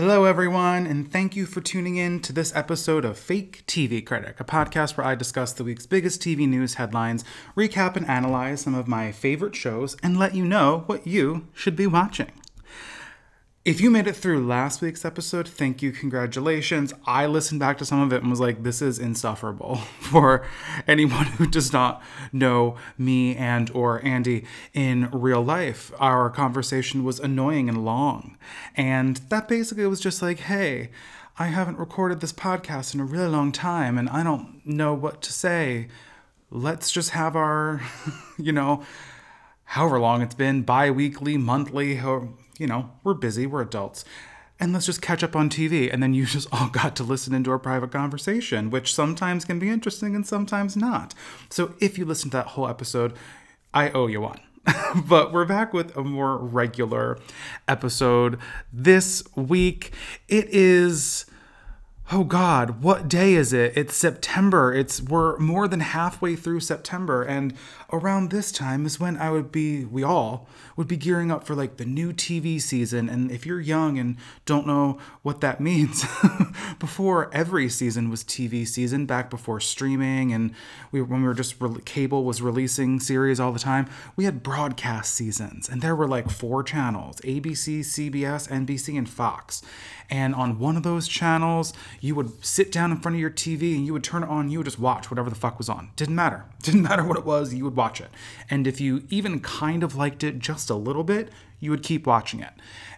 Hello, everyone, and thank you for tuning in to this episode of Fake TV Critic, a podcast where I discuss the week's biggest TV news headlines, recap and analyze some of my favorite shows, and let you know what you should be watching. If you made it through last week's episode, thank you, congratulations. I listened back to some of it and was like, this is insufferable for anyone who does not know me and or Andy in real life. Our conversation was annoying and long. And that basically was just like, hey, I haven't recorded this podcast in a really long time and I don't know what to say. Let's just have our, you know, however long it's been, bi weekly, monthly, or you know, we're busy, we're adults. And let's just catch up on TV. And then you just all got to listen into our private conversation, which sometimes can be interesting and sometimes not. So if you listen to that whole episode, I owe you one. but we're back with a more regular episode this week. It is oh god what day is it it's september it's we're more than halfway through september and around this time is when i would be we all would be gearing up for like the new tv season and if you're young and don't know what that means before every season was tv season back before streaming and we when we were just re- cable was releasing series all the time we had broadcast seasons and there were like four channels abc cbs nbc and fox and on one of those channels you would sit down in front of your TV and you would turn it on, you would just watch whatever the fuck was on. Didn't matter. Didn't matter what it was, you would watch it. And if you even kind of liked it just a little bit, you would keep watching it.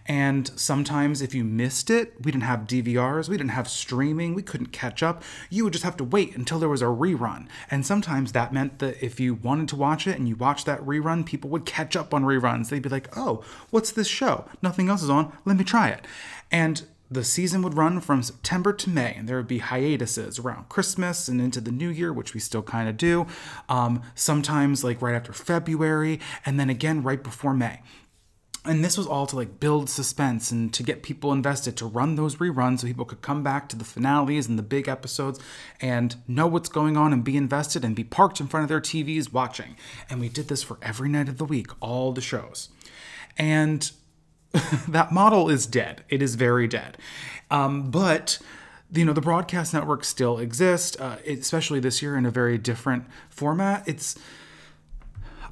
And sometimes if you missed it, we didn't have DVRs, we didn't have streaming, we couldn't catch up. You would just have to wait until there was a rerun. And sometimes that meant that if you wanted to watch it and you watched that rerun, people would catch up on reruns. They'd be like, oh, what's this show? Nothing else is on. Let me try it. And the season would run from September to May, and there would be hiatuses around Christmas and into the new year, which we still kind of do. Um, sometimes, like right after February, and then again right before May. And this was all to like build suspense and to get people invested to run those reruns so people could come back to the finales and the big episodes and know what's going on and be invested and be parked in front of their TVs watching. And we did this for every night of the week, all the shows. And that model is dead. It is very dead. Um, but you know the broadcast networks still exist, uh, especially this year in a very different format. It's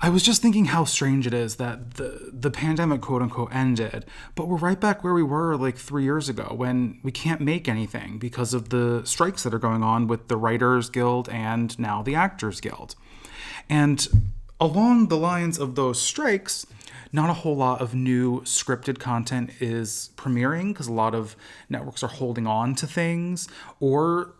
I was just thinking how strange it is that the the pandemic quote unquote ended, but we're right back where we were like three years ago when we can't make anything because of the strikes that are going on with the Writers Guild and now the Actors Guild. And along the lines of those strikes, not a whole lot of new scripted content is premiering because a lot of networks are holding on to things or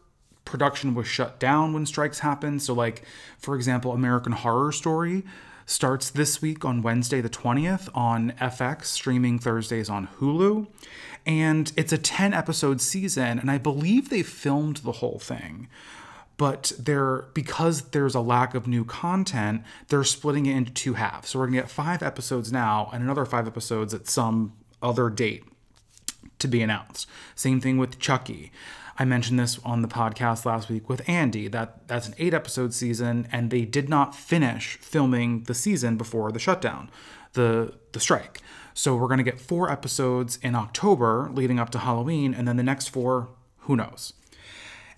production was shut down when strikes happened. So, like, for example, American Horror Story starts this week on Wednesday, the 20th, on FX, streaming Thursdays on Hulu. And it's a 10 episode season, and I believe they filmed the whole thing but they're because there's a lack of new content, they're splitting it into two halves. So we're gonna get five episodes now and another five episodes at some other date to be announced. Same thing with Chucky. I mentioned this on the podcast last week with Andy that that's an 8 episode season and they did not finish filming the season before the shutdown, the the strike. So we're going to get 4 episodes in October leading up to Halloween and then the next 4 who knows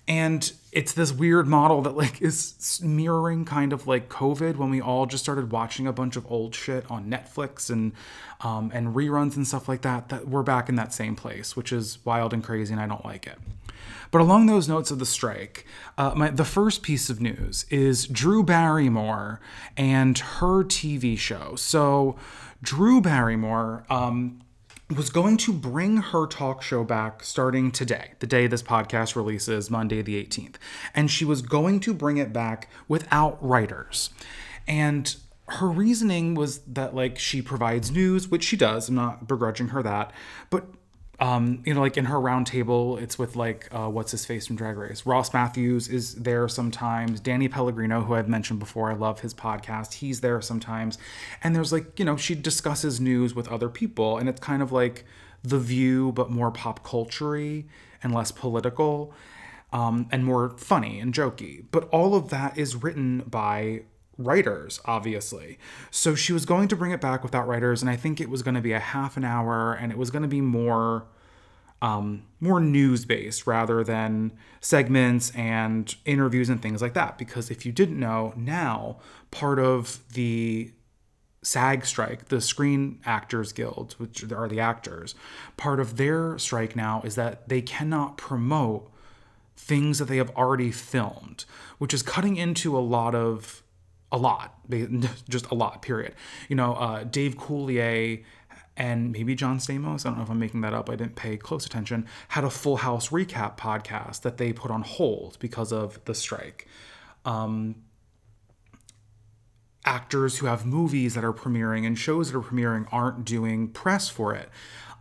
and it's this weird model that like is mirroring kind of like covid when we all just started watching a bunch of old shit on netflix and um, and reruns and stuff like that that we're back in that same place which is wild and crazy and i don't like it but along those notes of the strike, uh, my, the first piece of news is Drew Barrymore and her TV show. So, Drew Barrymore um, was going to bring her talk show back starting today, the day this podcast releases, Monday the 18th. And she was going to bring it back without writers. And her reasoning was that, like, she provides news, which she does. I'm not begrudging her that. But um, you know, like in her roundtable, it's with like uh, what's his face from Drag Race. Ross Mathews is there sometimes. Danny Pellegrino, who I've mentioned before, I love his podcast. He's there sometimes, and there's like you know she discusses news with other people, and it's kind of like The View, but more pop culture and less political, um, and more funny and jokey. But all of that is written by writers, obviously. So she was going to bring it back without writers, and I think it was going to be a half an hour, and it was going to be more um, more news based rather than segments and interviews and things like that. Because if you didn't know, now part of the SAG strike, the Screen Actors Guild, which are the actors, part of their strike now is that they cannot promote things that they have already filmed, which is cutting into a lot of a lot, just a lot. Period. You know, uh, Dave Coulier and maybe John Stamos, I don't know if I'm making that up, I didn't pay close attention, had a Full House recap podcast that they put on hold because of the strike. Um, actors who have movies that are premiering and shows that are premiering aren't doing press for it.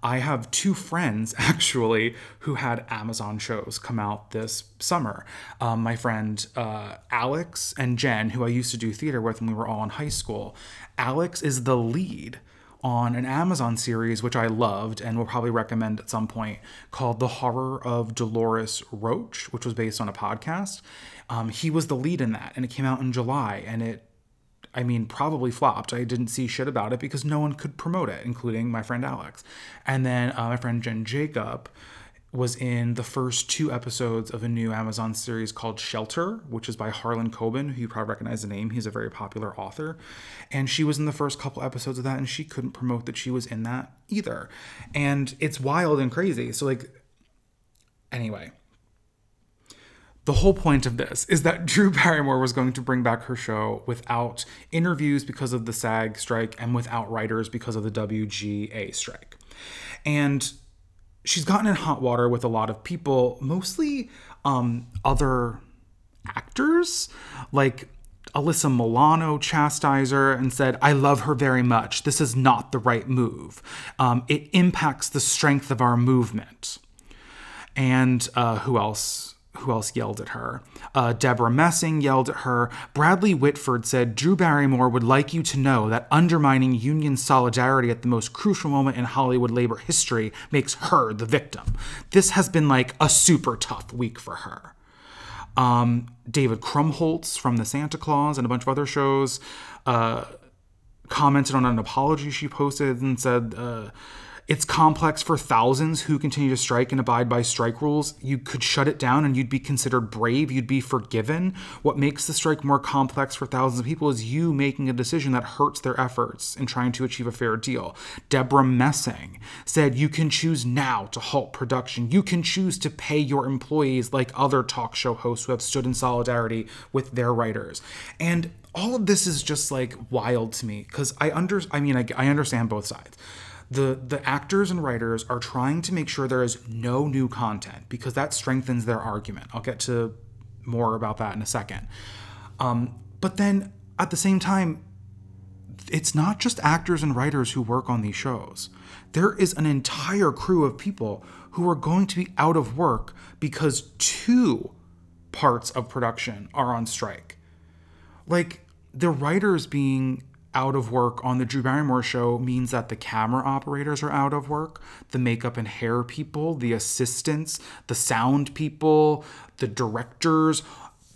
I have two friends actually who had Amazon shows come out this summer. Um, my friend uh, Alex and Jen, who I used to do theater with when we were all in high school. Alex is the lead on an Amazon series, which I loved and will probably recommend at some point, called The Horror of Dolores Roach, which was based on a podcast. Um, he was the lead in that, and it came out in July, and it I mean, probably flopped. I didn't see shit about it because no one could promote it, including my friend Alex. And then uh, my friend Jen Jacob was in the first two episodes of a new Amazon series called Shelter, which is by Harlan Coben, who you probably recognize the name. He's a very popular author. And she was in the first couple episodes of that, and she couldn't promote that she was in that either. And it's wild and crazy. So, like, anyway, the whole point of this is that Drew Barrymore was going to bring back her show without interviews because of the SAG strike and without writers because of the WGA strike. And she's gotten in hot water with a lot of people, mostly um, other actors, like Alyssa Milano chastised her and said, I love her very much. This is not the right move. Um, it impacts the strength of our movement. And uh, who else? Who else yelled at her? Uh, Debra Messing yelled at her. Bradley Whitford said, Drew Barrymore would like you to know that undermining union solidarity at the most crucial moment in Hollywood labor history makes her the victim. This has been like a super tough week for her. Um, David Krumholtz from The Santa Claus and a bunch of other shows uh, commented on an apology she posted and said, uh, it's complex for thousands who continue to strike and abide by strike rules. You could shut it down and you'd be considered brave, you'd be forgiven. What makes the strike more complex for thousands of people is you making a decision that hurts their efforts in trying to achieve a fair deal. Debra Messing said, You can choose now to halt production. You can choose to pay your employees like other talk show hosts who have stood in solidarity with their writers. And all of this is just like wild to me because I under I mean I, I understand both sides the the actors and writers are trying to make sure there is no new content because that strengthens their argument. I'll get to more about that in a second. Um, but then at the same time, it's not just actors and writers who work on these shows. There is an entire crew of people who are going to be out of work because two parts of production are on strike. Like the writers being out of work on the Drew Barrymore show means that the camera operators are out of work, the makeup and hair people, the assistants, the sound people, the directors,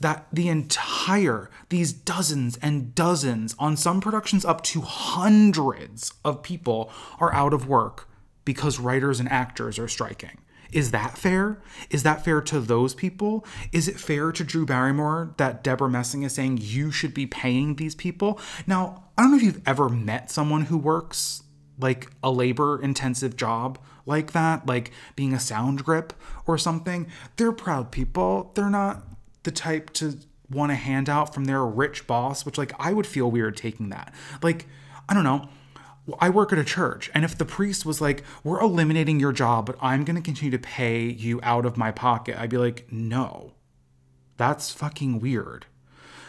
that the entire, these dozens and dozens, on some productions up to hundreds of people are out of work because writers and actors are striking. Is that fair? Is that fair to those people? Is it fair to Drew Barrymore that Debra Messing is saying you should be paying these people? Now, I don't know if you've ever met someone who works like a labor intensive job like that, like being a sound grip or something. They're proud people. They're not the type to want a handout from their rich boss, which like I would feel weird taking that. Like, I don't know. I work at a church, and if the priest was like, We're eliminating your job, but I'm going to continue to pay you out of my pocket, I'd be like, No, that's fucking weird.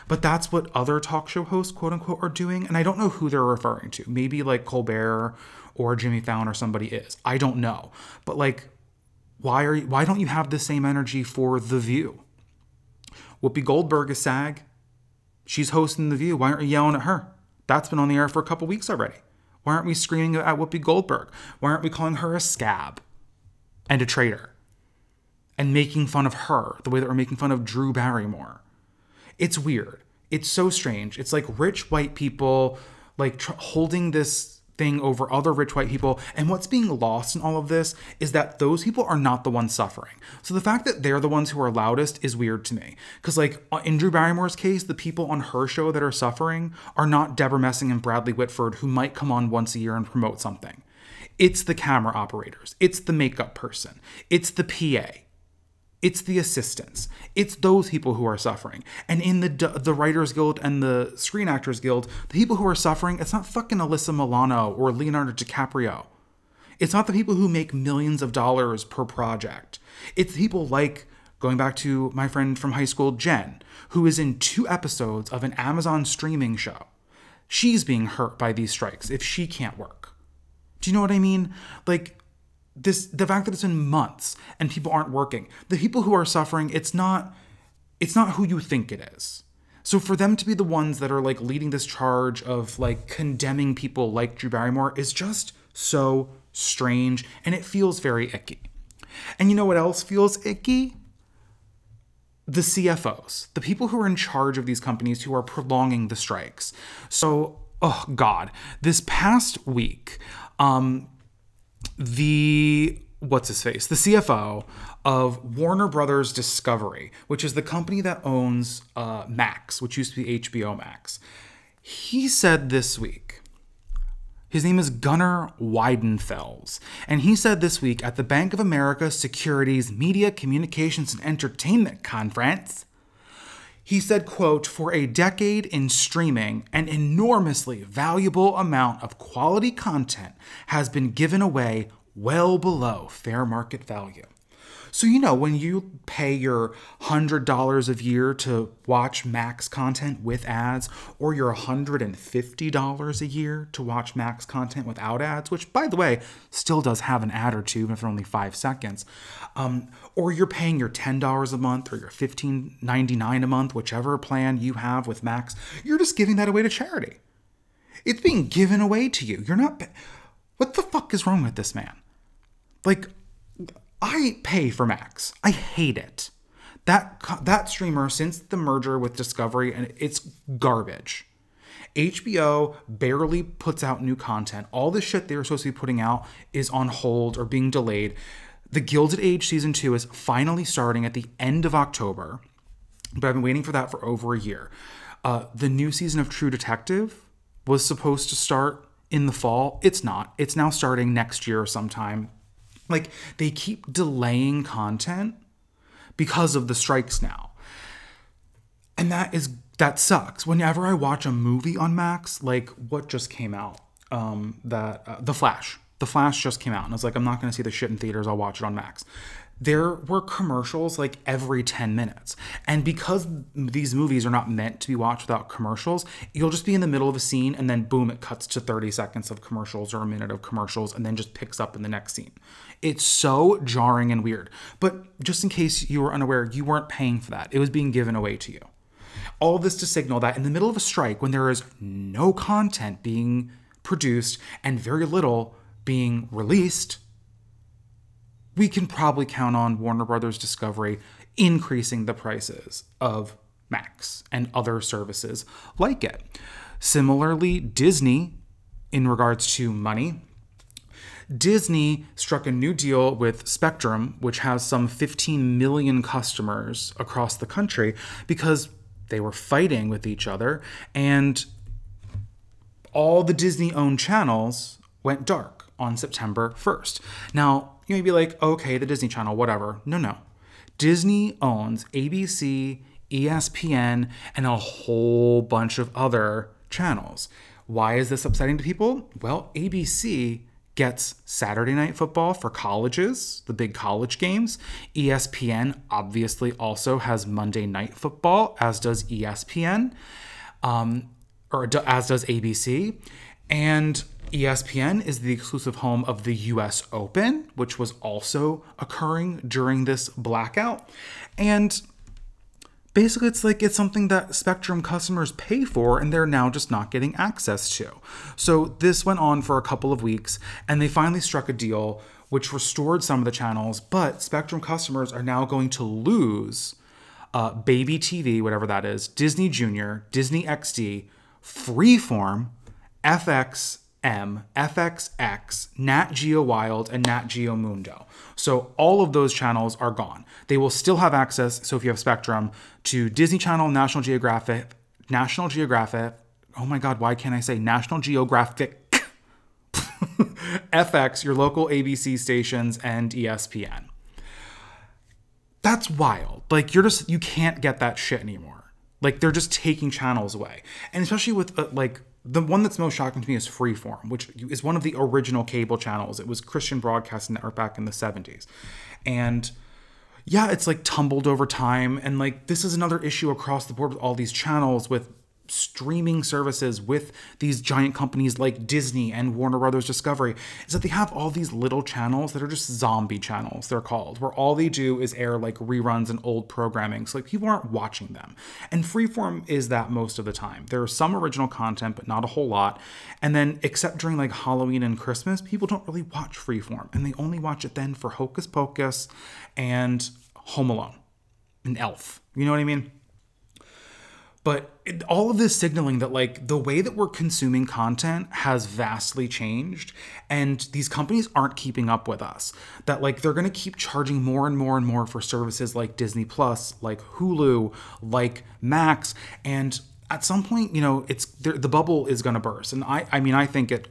But that's what other talk show hosts, quote unquote, are doing. And I don't know who they're referring to. Maybe like Colbert or Jimmy Fallon or somebody is. I don't know. But like, why are you, why don't you have the same energy for The View? Whoopi Goldberg is SAG. She's hosting The View. Why aren't you yelling at her? That's been on the air for a couple weeks already. Why aren't we screaming at Whoopi Goldberg? Why aren't we calling her a scab and a traitor? And making fun of her the way that we're making fun of Drew Barrymore. It's weird. It's so strange. It's like rich white people like tr- holding this thing over other rich white people. And what's being lost in all of this is that those people are not the ones suffering. So the fact that they're the ones who are loudest is weird to me. Because, like, uh, in Drew Barrymore's case, the people on her show that are suffering are not Debra Messing and Bradley Whitford, who might come on once a year and promote something. It's the camera operators, it's the makeup person, it's the PA. It's the assistants. It's those people who are suffering. And in the the Writers Guild and the Screen Actors Guild, the people who are suffering, it's not fucking Alyssa Milano or Leonardo DiCaprio. It's not the people who make millions of dollars per project. It's people like going back to my friend from high school, Jen, who is in two episodes of an Amazon streaming show. She's being hurt by these strikes if she can't work. Do you know what I mean? Like this the fact that it's in months and people aren't working. The people who are suffering it's not it's not who you think it is. So for them to be the ones that are like leading this charge of like condemning people like drew barrymore is just so strange and it feels very icky. And you know what else feels icky? The CFOs, the people who are in charge of these companies who are prolonging the strikes. So, oh God, this past week, um, the what's his face, the CFO of Warner Brothers Discovery, which is the company that owns uh, Max, which used to be HBO Max. He said this week, his name is Gunnar Wiedenfels, and he said this week at the Bank of America Securities Media, Communications, and Entertainment Conference he said, quote, for a decade in streaming, an enormously valuable amount of quality content has been given away well below fair market value. So, you know, when you pay your $100 a year to watch Max content with ads, or your $150 a year to watch Max content without ads, which, by the way, still does have an ad or two, even if only five seconds, um, or you're paying your $10 a month or your $15.99 a month, whichever plan you have with Max, you're just giving that away to charity. It's being given away to you. You're not. What the fuck is wrong with this man? Like, I pay for Max. I hate it. That that streamer since the merger with Discovery and it's garbage. HBO barely puts out new content. All the shit they were supposed to be putting out is on hold or being delayed. The Gilded Age season 2 is finally starting at the end of October, but I've been waiting for that for over a year. Uh, the new season of True Detective was supposed to start in the fall. It's not. It's now starting next year or sometime. Like they keep delaying content because of the strikes now. And that is that sucks. Whenever I watch a movie on Max, like what just came out, um, that uh, The Flash. The Flash just came out, and I was like, I'm not to see the shit in theaters. I'll watch it on Max there were commercials like every 10 minutes. And because these movies are not meant to be watched without commercials, you'll just be in the middle of a scene and then boom, it cuts to 30 seconds of commercials or a minute of commercials and then just picks up in the next scene. It's so jarring and weird. But just in case you were unaware, you weren't paying for that, it was being given away to you. All this to signal that in the middle of a strike, when there is no content being produced and very little being released, we can probably count on Warner Brothers Discovery increasing the prices of Max and other services like it. Similarly, Disney, in regards to money, Disney struck a new deal with Spectrum, which has some 15 million customers across the country, because they were fighting with each other and all the Disney owned channels went dark on September 1st. Now, you may be like, okay, the Disney Channel, whatever. No, no. Disney owns ABC, ESPN, and a whole bunch of other channels. Why is this upsetting to people? Well, ABC gets Saturday Night Football for colleges, the big college games. ESPN obviously also has Monday Night Football, as does ESPN, um, or as does ABC. And ESPN is the exclusive home of the US Open, which was also occurring during this blackout. And basically, it's like it's something that Spectrum customers pay for and they're now just not getting access to. So this went on for a couple of weeks and they finally struck a deal which restored some of the channels, but Spectrum customers are now going to lose uh, Baby TV, whatever that is, Disney Junior, Disney XD, Freeform, FX, M, FXX, Nat Geo Wild, and Nat Geo Mundo. So all of those channels are gone. They will still have access, so if you have Spectrum, to Disney Channel, National Geographic, National Geographic, oh my God, why can't I say National Geographic? FX, your local ABC stations, and ESPN. That's wild. Like, you're just, you can't get that shit anymore. Like, they're just taking channels away. And especially with, uh, like, the one that's most shocking to me is Freeform, which is one of the original cable channels. It was Christian Broadcasting Network back in the 70s. And yeah, it's like tumbled over time. And like, this is another issue across the board with all these channels with streaming services with these giant companies like Disney and Warner Brothers Discovery is that they have all these little channels that are just zombie channels, they're called, where all they do is air like reruns and old programming. So like people aren't watching them. And Freeform is that most of the time. There is some original content, but not a whole lot. And then except during like Halloween and Christmas, people don't really watch Freeform. And they only watch it then for Hocus Pocus and Home Alone and Elf. You know what I mean? But it, all of this signaling that like the way that we're consuming content has vastly changed and these companies aren't keeping up with us. That like they're going to keep charging more and more and more for services like disney plus like hulu like max and at some point you know it's the bubble is going to burst. And i i mean i think it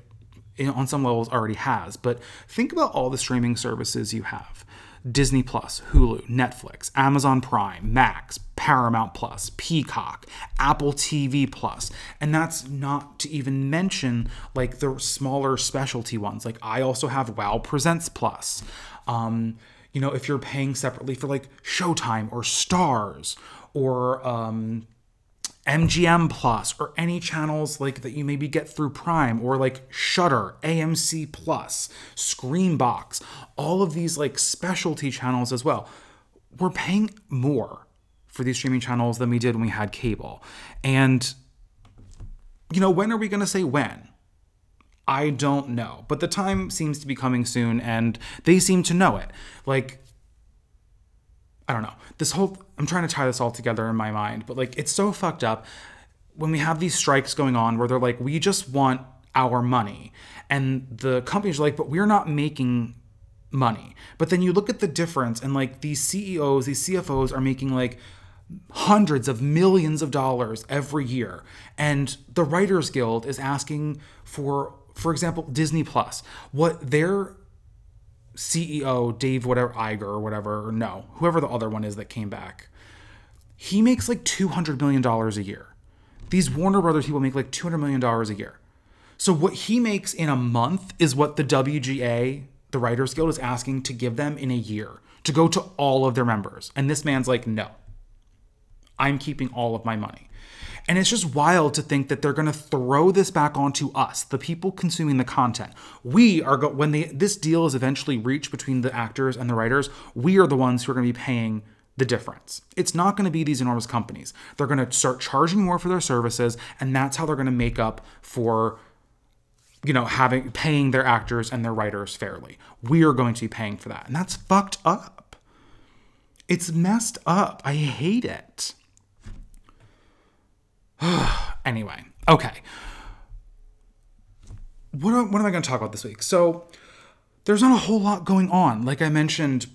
on some levels already has. But think about all the streaming services you have Disney Plus, Hulu, Netflix, Amazon Prime, Max, Paramount Plus, Peacock, Apple TV Plus. And that's not to even mention like the smaller specialty ones. Like I also have Wow Presents Plus. Um, you know, if you're paying separately for like Showtime or Starz or um, MGM Plus or any channels like that you maybe get through Prime or like Shudder, AMC Plus, Screambox, all of these like specialty channels as well. We're paying more for these streaming channels than we did when we had cable. And you know, when are we going to say when? I don't know, but the time seems to be coming soon and they seem to know it. Like I don't know. This whole I'm trying to tie this all together in my mind, but like it's so fucked up when we have these strikes going on where they're like, we just want our money. And the companies are like, but we're not making money. But then you look at the difference and like these CEOs, these CFOs are making like hundreds of millions of dollars every year. And the Writers Guild is asking for, for example, Disney Plus, what their CEO Dave whatever Iger or whatever or no whoever the other one is that came back he makes like 200 million dollars a year. These Warner Brothers people make like 200 million dollars a year. So what he makes in a month is what the WGA the Writers Guild is asking to give them in a year to go to all of their members. And this man's like no. I'm keeping all of my money and it's just wild to think that they're going to throw this back onto us, the people consuming the content. We are go- when they, this deal is eventually reached between the actors and the writers, we are the ones who are going to be paying the difference. It's not going to be these enormous companies. They're going to start charging more for their services and that's how they're going to make up for you know having paying their actors and their writers fairly. We are going to be paying for that. And that's fucked up. It's messed up. I hate it. anyway, okay. What, what am I going to talk about this week? So, there's not a whole lot going on. Like I mentioned,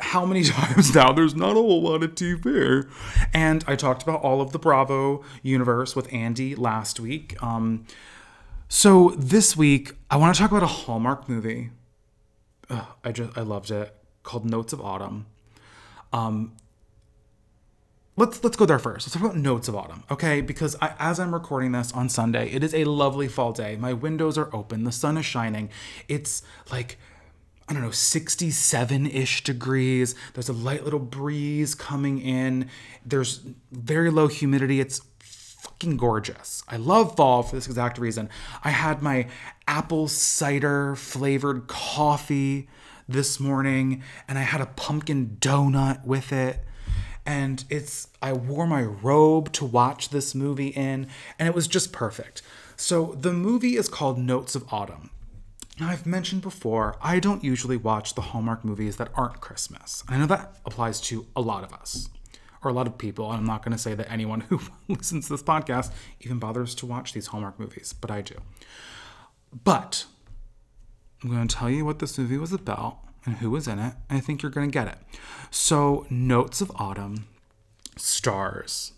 how many times now? There's not a whole lot of TV. And I talked about all of the Bravo universe with Andy last week. Um, so this week, I want to talk about a Hallmark movie. Ugh, I just I loved it called Notes of Autumn. Um, let's let's go there first. Let's talk about notes of autumn, okay? Because I, as I'm recording this on Sunday, it is a lovely fall day. My windows are open, the sun is shining. It's like I don't know, 67 ish degrees. There's a light little breeze coming in. There's very low humidity. It's fucking gorgeous. I love fall for this exact reason. I had my apple cider flavored coffee this morning and I had a pumpkin donut with it and it's I wore my robe to watch this movie in and it was just perfect. So the movie is called Notes of Autumn. Now I've mentioned before, I don't usually watch the Hallmark movies that aren't Christmas. I know that applies to a lot of us or a lot of people, and I'm not going to say that anyone who listens to this podcast even bothers to watch these Hallmark movies, but I do. But I'm going to tell you what this movie was about and who was in it. I think you're going to get it. So, Notes of Autumn stars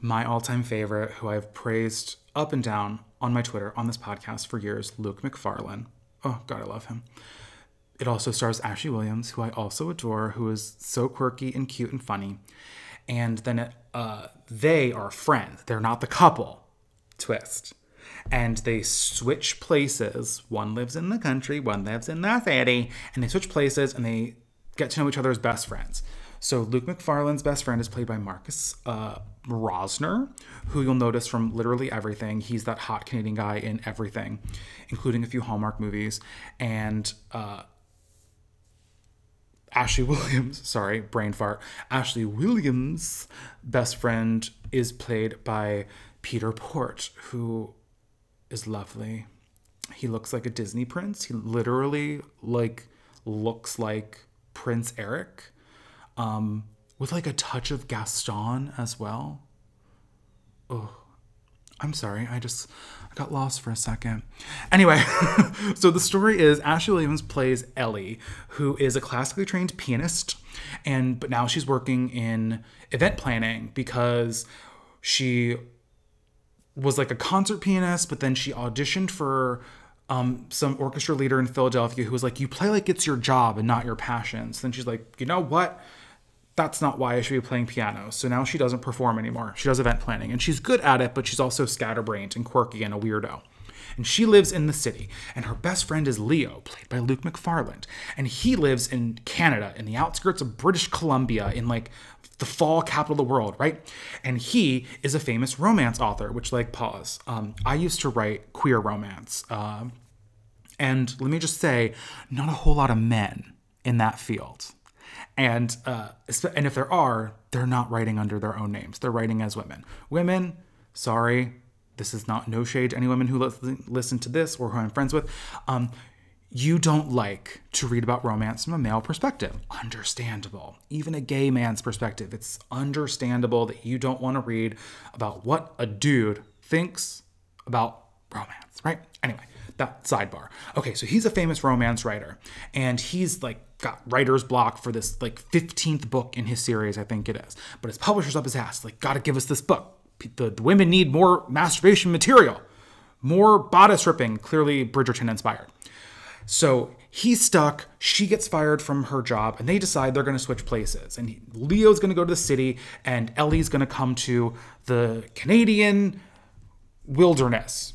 my all time favorite, who I've praised up and down on my Twitter, on this podcast for years, Luke Macfarlane. Oh, God, I love him. It also stars Ashley Williams, who I also adore, who is so quirky and cute and funny. And then it, uh, they are friends. They're not the couple. Twist. And they switch places. One lives in the country, one lives in the city. And they switch places and they get to know each other as best friends. So Luke Macfarlane's best friend is played by Marcus uh, Rosner, who you'll notice from literally everything. He's that hot Canadian guy in everything, including a few Hallmark movies. And uh, Ashley Williams, sorry, brain fart. Ashley Williams' best friend is played by Peter Porte, who is lovely. He looks like a Disney prince. He literally like looks like Prince Eric, um, with like a touch of Gaston as well. Oh, I'm sorry. I just I got lost for a second. Anyway, so the story is Ashley Williams plays Ellie, who is a classically trained pianist, and but now she's working in event planning because she was like a concert pianist, but then she auditioned for um, some orchestra leader in Philadelphia who was like, "You play like it's your job and not your passion." So then she's like, "You know what? That's not why I should be playing piano." So now she doesn't perform anymore. She does event planning, and she's good at it, but she's also scatterbrained and quirky and a weirdo. And she lives in the city, and her best friend is Leo, played by Luke Macfarlane, and he lives in Canada, in the outskirts of British Columbia, in like the fall capital of the world, right? And he is a famous romance author, which, like, pause. Um, I used to write queer romance. Uh, and let me just say, not a whole lot of men in that field. And uh, and if there are, they're not writing under their own names. They're writing as women. Women, sorry, this is not no shade to any women who listen, to this or who I'm friends with. Um, you don't like to read about romance from a male perspective. Understandable. Even a gay man's perspective. It's understandable that you don't want to read about what a dude thinks about romance, right? Anyway, that sidebar. Okay, so he's a famous romance writer, and he's like got writer's block for this like 15th book in his series, I think it is. But his publisher's up his ass, like, gotta give us this book. The, the women need more masturbation material, more bodice ripping, clearly Bridgerton inspired. So he's stuck. She gets fired from her job, and they decide they're going to switch places. And Leo's going to go to the city, and Ellie's going to come to the Canadian wilderness.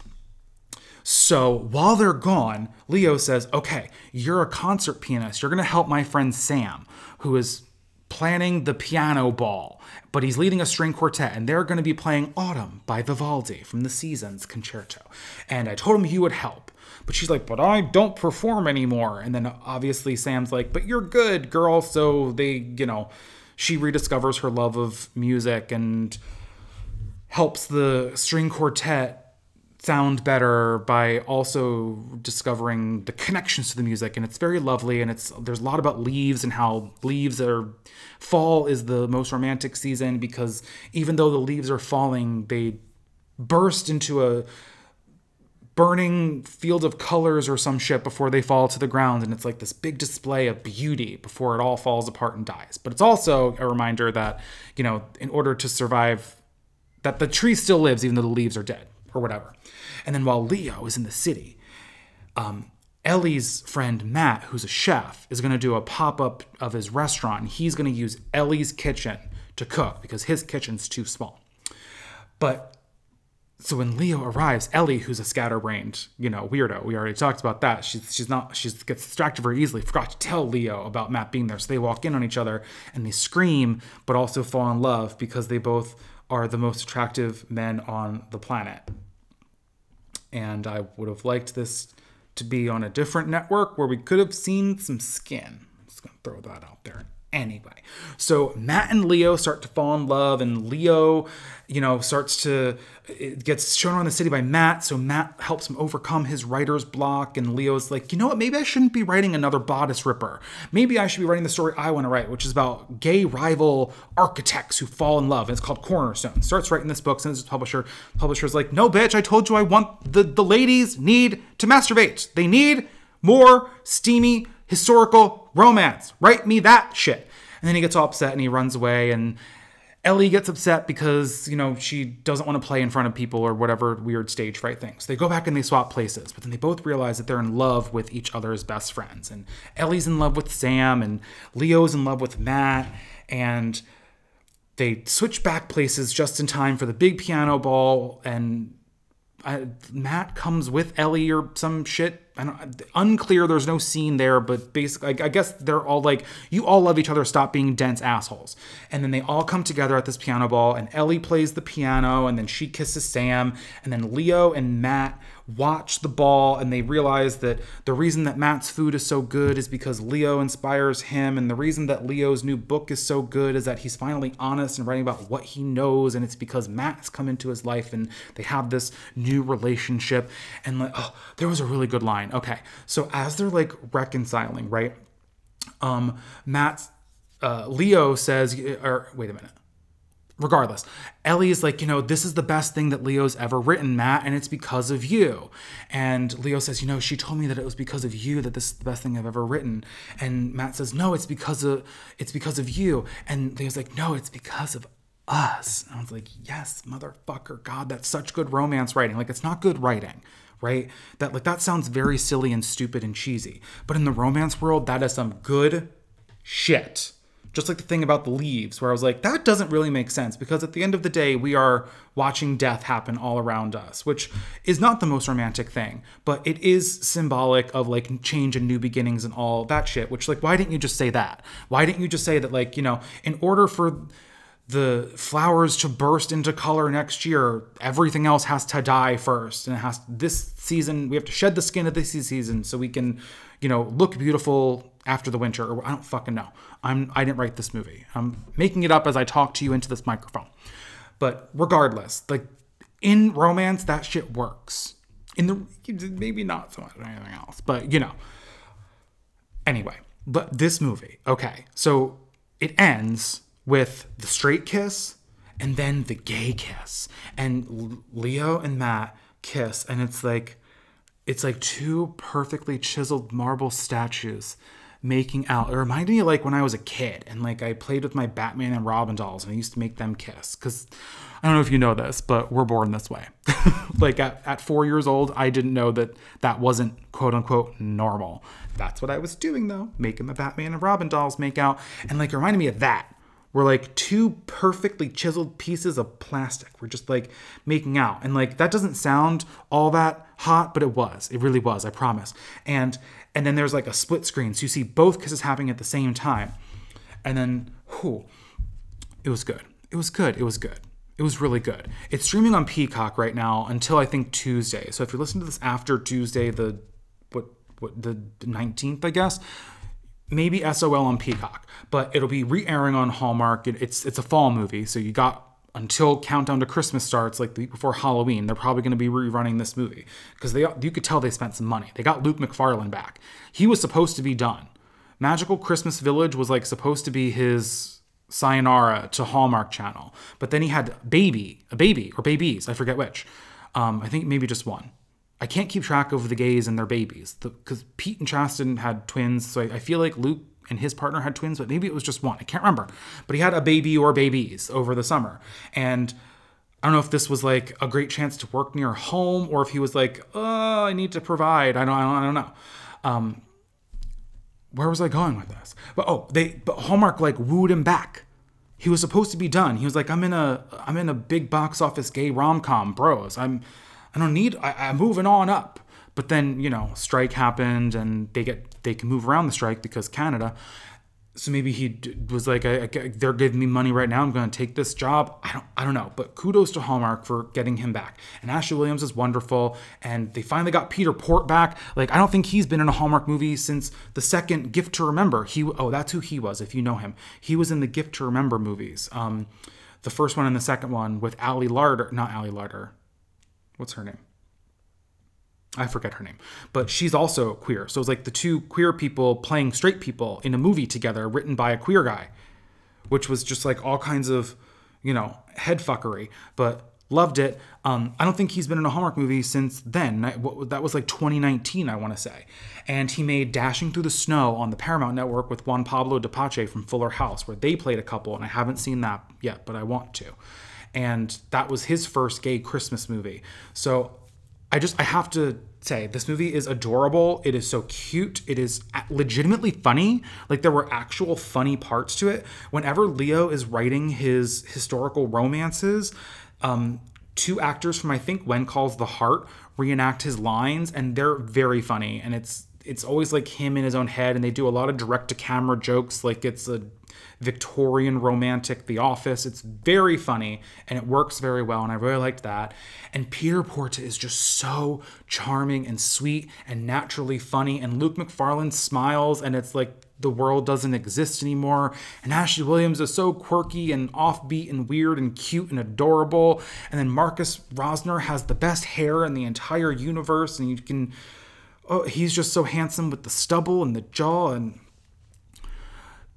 So while they're gone, Leo says, Okay, you're a concert pianist. You're going to help my friend Sam, who is planning the piano ball, but he's leading a string quartet, and they're going to be playing Autumn by Vivaldi from the Seasons Concerto. And I told him he would help. But she's like, but I don't perform anymore. And then obviously Sam's like, but you're good, girl. So they, you know, she rediscovers her love of music and helps the string quartet sound better by also discovering the connections to the music and it's very lovely and it's there's a lot about leaves and how leaves are fall is the most romantic season because even though the leaves are falling they burst into a burning field of colors or some shit before they fall to the ground and it's like this big display of beauty before it all falls apart and dies. But it's also a reminder that you know in order to survive that the tree still lives even though the leaves are dead or whatever and then while leo is in the city um, ellie's friend matt who's a chef is going to do a pop-up of his restaurant And he's going to use ellie's kitchen to cook because his kitchen's too small but so when Leo arrives, Ellie, who's a scatterbrained, you know, weirdo, we already talked about that. She's she's not she gets distracted very easily. Forgot to tell Leo about Matt being there. So they walk in on each other and they scream, but also fall in love because they both are the most attractive men on the planet. And I would have liked this to be on a different network where we could have seen some skin. I'm just gonna throw that out there. Anyway, so Matt and Leo start to fall in love, and Leo, you know, starts to it gets shown around the city by Matt. So Matt helps him overcome his writer's block, and Leo's like, you know what? Maybe I shouldn't be writing another bodice ripper. Maybe I should be writing the story I want to write, which is about gay rival architects who fall in love. And it's called Cornerstone. Starts writing this book, sends it to publisher. Publisher's like, no, bitch, I told you I want the the ladies need to masturbate. They need more steamy historical romance. Write me that shit. And then he gets all upset and he runs away. And Ellie gets upset because, you know, she doesn't want to play in front of people or whatever weird stage fright things. So they go back and they swap places, but then they both realize that they're in love with each other's best friends. And Ellie's in love with Sam and Leo's in love with Matt. And they switch back places just in time for the big piano ball and I, Matt comes with Ellie or some shit. I don't, unclear. There's no scene there, but basically, I guess they're all like, you all love each other. Stop being dense assholes. And then they all come together at this piano ball, and Ellie plays the piano, and then she kisses Sam, and then Leo and Matt watch the ball and they realize that the reason that Matt's food is so good is because Leo inspires him. And the reason that Leo's new book is so good is that he's finally honest and writing about what he knows. And it's because Matt's come into his life and they have this new relationship. And like, oh, there was a really good line. Okay. So as they're like reconciling, right? Um, Matt's, uh, Leo says, or wait a minute regardless, Ellie is like, you know, this is the best thing that Leo's ever written, Matt, and it's because of you. And Leo says, you know, she told me that it was because of you that this is the best thing I've ever written. And Matt says, no, it's because of it's because of you. And Leo's like, no, it's because of us. And I was like, yes, motherfucker, God, that's such good romance writing. Like, it's not good writing right that like that sounds very silly and stupid and cheesy but in the romance world that is some good shit just like the thing about the leaves, where I was like, that doesn't really make sense because at the end of the day, we are watching death happen all around us, which is not the most romantic thing, but it is symbolic of like change and new beginnings and all that shit. Which, like, why didn't you just say that? Why didn't you just say that, like, you know, in order for the flowers to burst into color next year, everything else has to die first. And it has this season, we have to shed the skin of this season so we can, you know, look beautiful after the winter, or I don't fucking know. I'm I didn't write this movie. I'm making it up as I talk to you into this microphone. But regardless, like in romance, that shit works. In the maybe not so much anything else, but you know. Anyway, but this movie, okay, so it ends with the straight kiss and then the gay kiss, and Leo and Matt kiss, and it's like it's like two perfectly chiseled marble statues making out. It reminded me like when I was a kid and like I played with my Batman and Robin dolls and I used to make them kiss. Because I don't know if you know this, but we're born this way. like at, at four years old, I didn't know that that wasn't quote unquote normal. That's what I was doing though, making the Batman and Robin dolls make out. And like reminded me of that. We're like two perfectly chiseled pieces of plastic. We're just like making out. And like that doesn't sound all that hot, but it was. It really was, I promise. And and then there's like a split screen, so you see both kisses happening at the same time. And then, whew, it was good. It was good. It was good. It was really good. It's streaming on Peacock right now until I think Tuesday. So if you're listening to this after Tuesday, the what what the 19th, I guess, maybe SOL on Peacock, but it'll be re-airing on Hallmark. It, it's it's a fall movie, so you got until Countdown to Christmas starts, like the week before Halloween, they're probably going to be rerunning this movie because they you could tell they spent some money. They got Luke Macfarlane back. He was supposed to be done. Magical Christmas Village was like supposed to be his sayonara to Hallmark Channel, but then he had baby, a baby or babies, I forget which. Um, I think maybe just one. I can't keep track of the gays and their babies because Pete and Chasten had twins, so I, I feel like Luke and his partner had twins, but maybe it was just one. I can't remember. But he had a baby or babies over the summer. And I don't know if this was like a great chance to work near home or if he was like, oh, I need to provide. I don't, I don't, I don't know. Um, where was I going with this? But oh, they, but Hallmark like wooed him back. He was supposed to be done. He was like, I'm in a, I'm in a big box office gay rom com, bros. I'm, I don't need, I, I'm moving on up. But then, you know, strike happened and they get they can move around the strike because Canada. so maybe he d- was like, I, I, "They're giving me money right now. I'm going to take this job." I don't, I don't know. But kudos to Hallmark for getting him back. And Ashley Williams is wonderful. And they finally got Peter Porte back. Like I don't think he's been in a Hallmark movie since the second Gift to Remember. He, oh, that's who he was. If you know him, he was in the Gift to Remember movies. Um, the first one and the second one with Ali Larter, not Ali Larter. What's her name? I forget her name, but she's also queer. So it's like the two queer people playing straight people in a movie together, written by a queer guy, which was just like all kinds of, you know, head fuckery. But loved it. Um, I don't think he's been in a Hallmark movie since then. That was like 2019, I want to say. And he made Dashing Through the Snow on the Paramount Network with Juan Pablo Di Pace from Fuller House, where they played a couple, and I haven't seen that yet, but I want to. And that was his first gay Christmas movie. So I just I have to say this movie is adorable. It is so cute. It is legitimately funny. Like there were actual funny parts to it. Whenever Leo is writing his historical romances, um, two actors from I think When Calls the Heart reenact his lines, and they're very funny. And it's it's always like him in his own head, and they do a lot of direct to camera jokes, like it's a Victorian romantic The Office. It's very funny and it works very well, and I really liked that. And Peter Porte is just so charming and sweet and naturally funny, and Luke Macfarlane smiles, and it's like the world doesn't exist anymore. And Ashley Williams is so quirky and offbeat and weird and cute and adorable. And then Marcus Rosner has the best hair in the entire universe, and you can. Oh, he's just so handsome with the stubble and the jaw and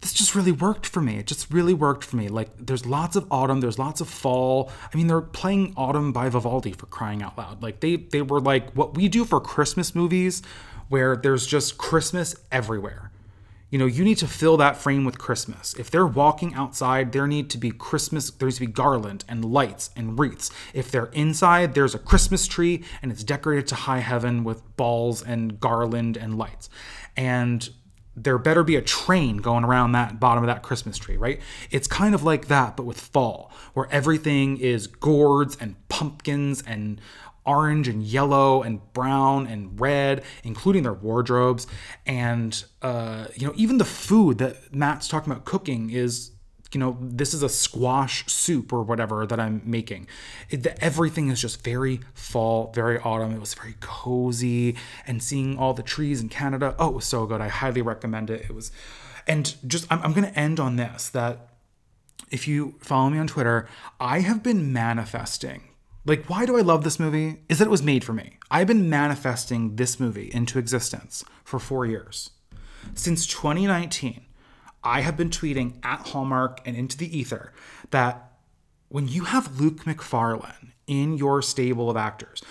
this just really worked for me. It just really worked for me. Like, there's lots of autumn, there's lots of fall. I mean, they're playing Autumn by Vivaldi for crying out loud. Like, they they were like what we do for Christmas movies, where there's just Christmas everywhere. You know, you need to fill that frame with Christmas. If they're walking outside, there need to be Christmas, there needs to be garland and lights and wreaths. If they're inside, there's a Christmas tree and it's decorated to high heaven with balls and garland and lights. And there better be a train going around that bottom of that Christmas tree, right? It's kind of like that, but with fall, where everything is gourds and pumpkins and orange and yellow and brown and red, including their wardrobes. And, uh, you know, even the food that Matt's talking about cooking is you know, this is a squash soup or whatever that I'm making. It, the, everything is just very fall, very autumn. It was very cozy and seeing all the trees in Canada. Oh, it was so good. I highly recommend it. It was, and just, I'm, I'm going to end on this that if you follow me on Twitter, I have been manifesting. Like, why do I love this movie? Is that it was made for me. I've been manifesting this movie into existence for four years. Since 2019, I have been tweeting at Hallmark and into the ether that when you have Luke Macfarlane in your stable of actors,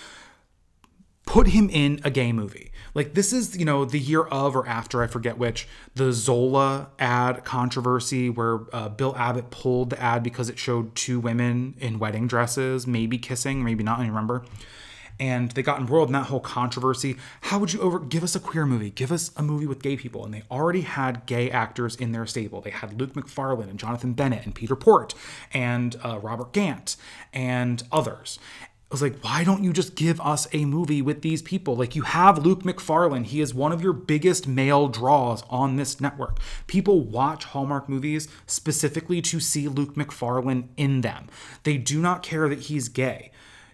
put him in a gay movie. Like this is, you know, the year of or after, I forget which, the Zola ad controversy where uh, Bill Abbott pulled the ad because it showed two women in wedding dresses, maybe kissing, maybe not, I don't remember and they got embroiled in that whole controversy. How would you over give us a queer movie? Give us a movie with gay people. And they already had gay actors in their stable. They had Luke Macfarlane and Jonathan Bennett and Peter Porte and uh, Robert Gant and others. I was like, why don't you just give us a movie with these people? Like, you have Luke Macfarlane. He is one of your biggest male draws on this network. People watch Hallmark movies specifically to see Luke Macfarlane in them. They do not care that he's gay.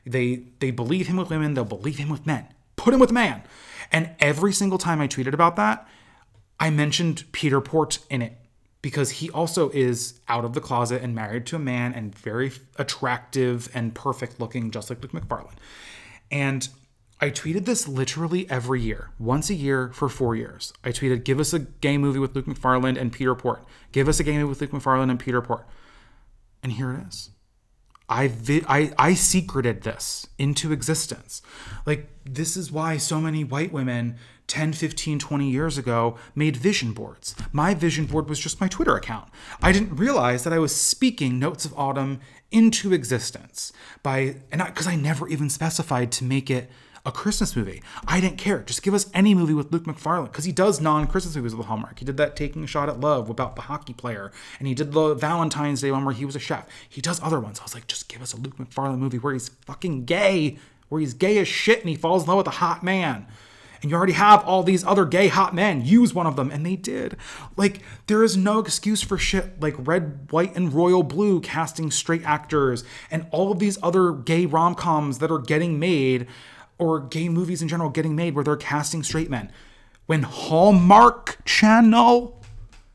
They they believe him with women, they'll believe him with men. Put him with man. And every single time I tweeted about that, I mentioned Peter Porte in it because he also is out of the closet and married to a man and very attractive and perfect looking, just like Luke Macfarlane. And I tweeted this literally every year, once a year for four years. I tweeted, give us a gay movie with Luke Macfarlane and Peter Porte. Give us a gay movie with Luke Macfarlane and Peter Porte. And here it is. I, vi- I I secreted this into existence. Like this is why so many white women 10, 15, 20 years ago made vision boards. My vision board was just my Twitter account. I didn't realize that I was speaking Notes of Autumn into existence by and because I, I never even specified to make it a Christmas movie. I didn't care. Just give us any movie with Luke Macfarlane because he does non-Christmas movies with Hallmark. He did that Taking a Shot at Love about the hockey player, and he did the Valentine's Day one where he was a chef. He does other ones. I was like, just give us a Luke Macfarlane movie where he's fucking gay, where he's gay as shit and he falls in love with a hot man. And you already have all these other gay hot men. Use one of them. And they did. Like, there is no excuse for shit like Red, White, and Royal Blue casting straight actors and all of these other gay rom coms that are getting made or gay movies in general getting made where they're casting straight men. When Hallmark Channel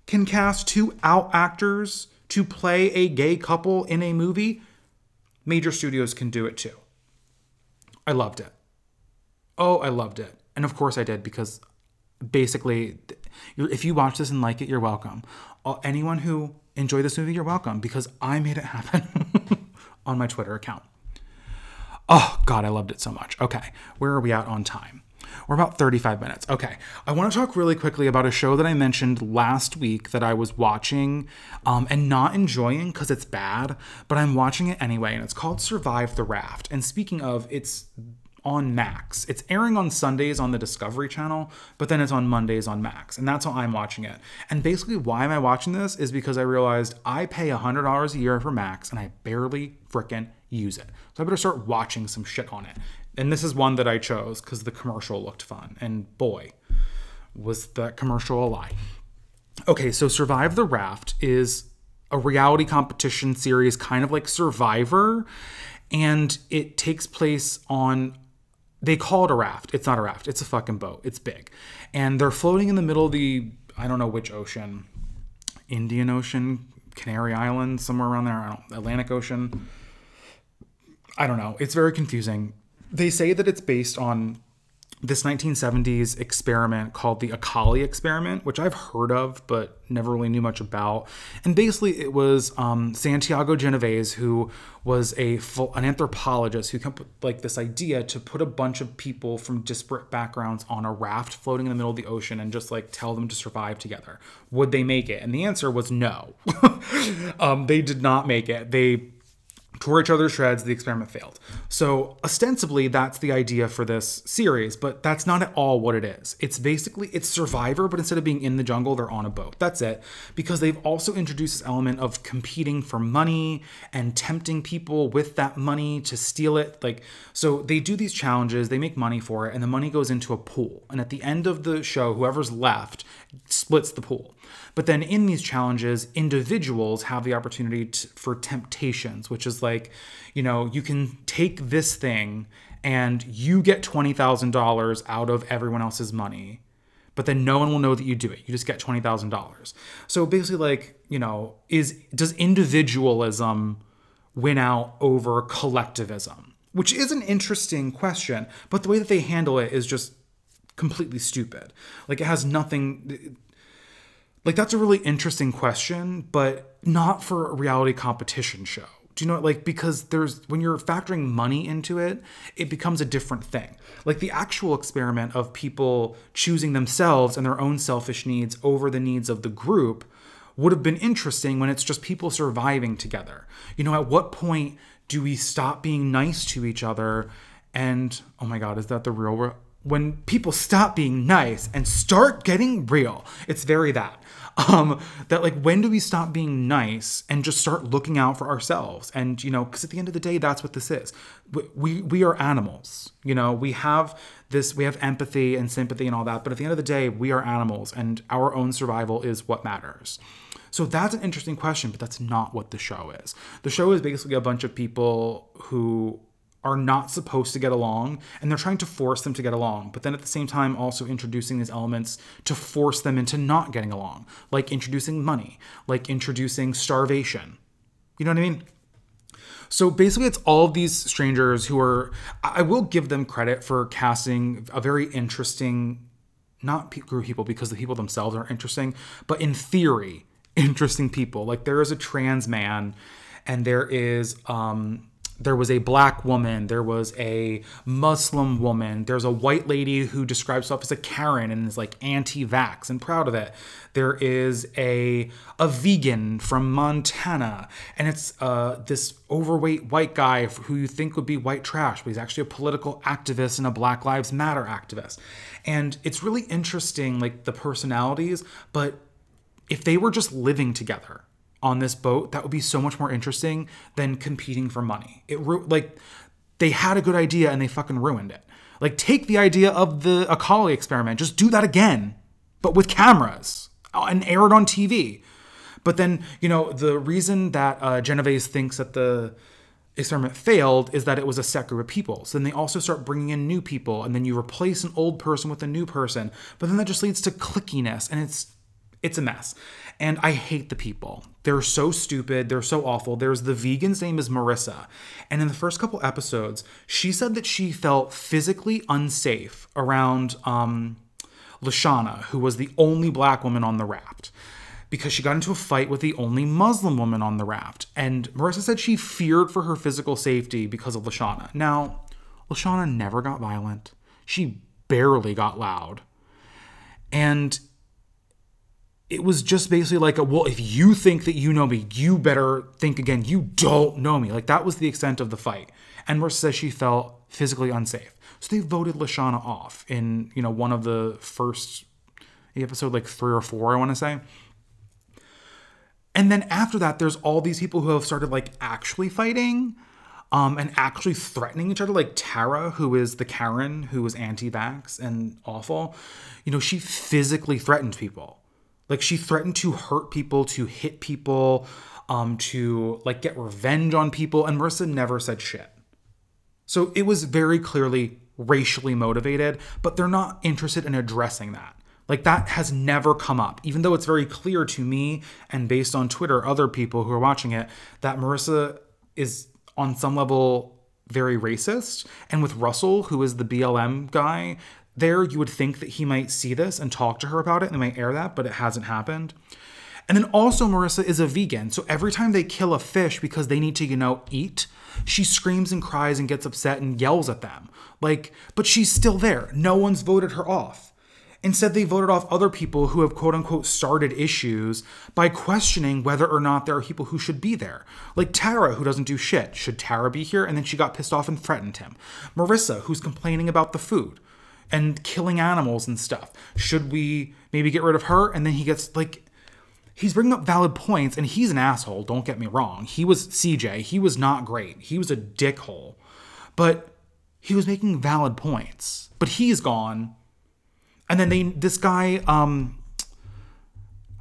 can cast two out actors to play a gay couple in a movie, major studios can do it too. I loved it. Oh, I loved it. And of course I did because basically, if you watch this and like it, you're welcome. Anyone who enjoyed this movie, you're welcome because I made it happen on my Twitter account. Oh, God, I loved it so much. Okay, where are we at on time? We're about 35 minutes. Okay, I want to talk really quickly about a show that I mentioned last week that I was watching um, and not enjoying because it's bad, but I'm watching it anyway, and it's called Survive the Raft. And speaking of, it's on Max. It's airing on Sundays on the Discovery Channel, but then it's on Mondays on Max. And that's how I'm watching it. And basically, why am I watching this is because I realized I pay $100 a year for Max and I barely fricking use it. So I better start watching some shit on it. And this is one that I chose because the commercial looked fun. And boy, was that commercial a lie. Okay, so Survive the Raft is a reality competition series, kind of like Survivor. And it takes place on they call it a raft. It's not a raft. It's a fucking boat. It's big. And they're floating in the middle of the, I don't know which ocean, Indian Ocean, Canary Islands, somewhere around there. I don't Atlantic Ocean. I don't know. It's very confusing. They say that it's based on this 1970s experiment called the Acali experiment, which I've heard of but never really knew much about. And basically, it was um, Santiago Genovese, who was a full, an anthropologist who came up with like this idea to put a bunch of people from disparate backgrounds on a raft floating in the middle of the ocean and just like tell them to survive together. Would they make it? And the answer was no. um, they did not make it. They tore each other shreds, the experiment failed. So, ostensibly, that's the idea for this series, but that's not at all what it is. It's basically it's Survivor, but instead of being in the jungle, they're on a boat. That's it. Because they've also introduced this element of competing for money and tempting people with that money to steal it. Like, so they do these challenges, they make money for it, and the money goes into a pool. And at the end of the show, whoever's left splits the pool. But then in these challenges, individuals have the opportunity to, for temptations, which is like, you know, you can take this thing and you get $20,000 out of everyone else's money, but then no one will know that you do it. You just get $20,000. So basically like, you know, is does individualism win out over collectivism? Which is an interesting question, but the way that they handle it is just completely stupid. Like it has nothing like that's a really interesting question, but not for a reality competition show. Do you know like because there's when you're factoring money into it, it becomes a different thing. Like the actual experiment of people choosing themselves and their own selfish needs over the needs of the group would have been interesting when it's just people surviving together. You know, at what point do we stop being nice to each other and oh my god, is that the real world? when people stop being nice and start getting real? It's very that um, that like when do we stop being nice and just start looking out for ourselves? And you know because at the end of the day that's what this is. We we are animals you know? We have this we have empathy and sympathy and all that but at the end of the day we are animals and our own survival is what matters. So that's an interesting question but that's not what the show is. The show is basically a bunch of people who are not supposed to get along and they're trying to force them to get along but then at the same time also introducing these elements to force them into not getting along like introducing money like introducing starvation. You know what i mean? So basically it's all these strangers who are i will give them credit for casting a very interesting not group people because the people themselves are interesting but in theory interesting people. Like there is a trans man and there is um there was a black woman, there was a Muslim woman, there's a white lady who describes herself as a Karen and is like anti-vax and proud of it. There is a a vegan from Montana, and it's uh, this overweight white guy who you think would be white trash, but he's actually a political activist and a Black Lives Matter activist. And it's really interesting, like the personalities, but if they were just living together on this boat that would be so much more interesting than competing for money. It like they had a good idea and they fucking ruined it. Like, take the idea of the Acali experiment, just do that again, but with cameras uh, and air it on TV. But then, you know, the reason that uh, Genovese thinks that the experiment failed is that it was a set group of people. So then they also start bringing in new people, and then you replace an old person with a new person. But then that just leads to clickiness, and it's it's a mess. And I hate the people. They're so stupid. They're so awful. There's the vegan's name is Marissa. And in the first couple episodes, she said that she felt physically unsafe around um, Lashana, who was the only black woman on the raft because she got into a fight with the only Muslim woman on the raft. And Marissa said she feared for her physical safety because of Lashana. Now, Lashana never got violent, she barely got loud. And it was just basically like, a, well, if you think that you know me, you better think again. You don't know me. Like that was the extent of the fight. And Marissa says she felt physically unsafe. So they voted Lashana off in, you know, one of the first episode, like three or four, I want to say. And then after that, there's all these people who have started like actually fighting um, and actually threatening each other. Like Tara, who is the Karen, who was anti vax and awful, you know, she physically threatened people. Like she threatened to hurt people, to hit people, um, to like get revenge on people. And Marissa never said shit. So it was very clearly racially motivated, but they're not interested in addressing that. Like that has never come up, even though it's very clear to me and based on Twitter, other people who are watching it, that Marissa is on some level very racist. And with Russell, who is the BLM guy, there you would think that he might see this and talk to her about it and they might air that, but it hasn't happened. And then also, Marissa is a vegan. So every time they kill a fish because they need to, you know, eat, she screams and cries and gets upset and yells at them. Like, but she's still there. No one's voted her off. Instead, they voted off other people who have quote unquote started issues by questioning whether or not there are people who should be there. Like Tara, who doesn't do shit. Should Tara be here? And then she got pissed off and threatened him. Marissa, who's complaining about the food and killing animals and stuff. Should we maybe get rid of her? And then he gets like, he's bringing up valid points and he's an asshole, don't get me wrong. He was CJ, he was not great. He was a dickhole. But he was making valid points. But he's gone and then they this guy, um,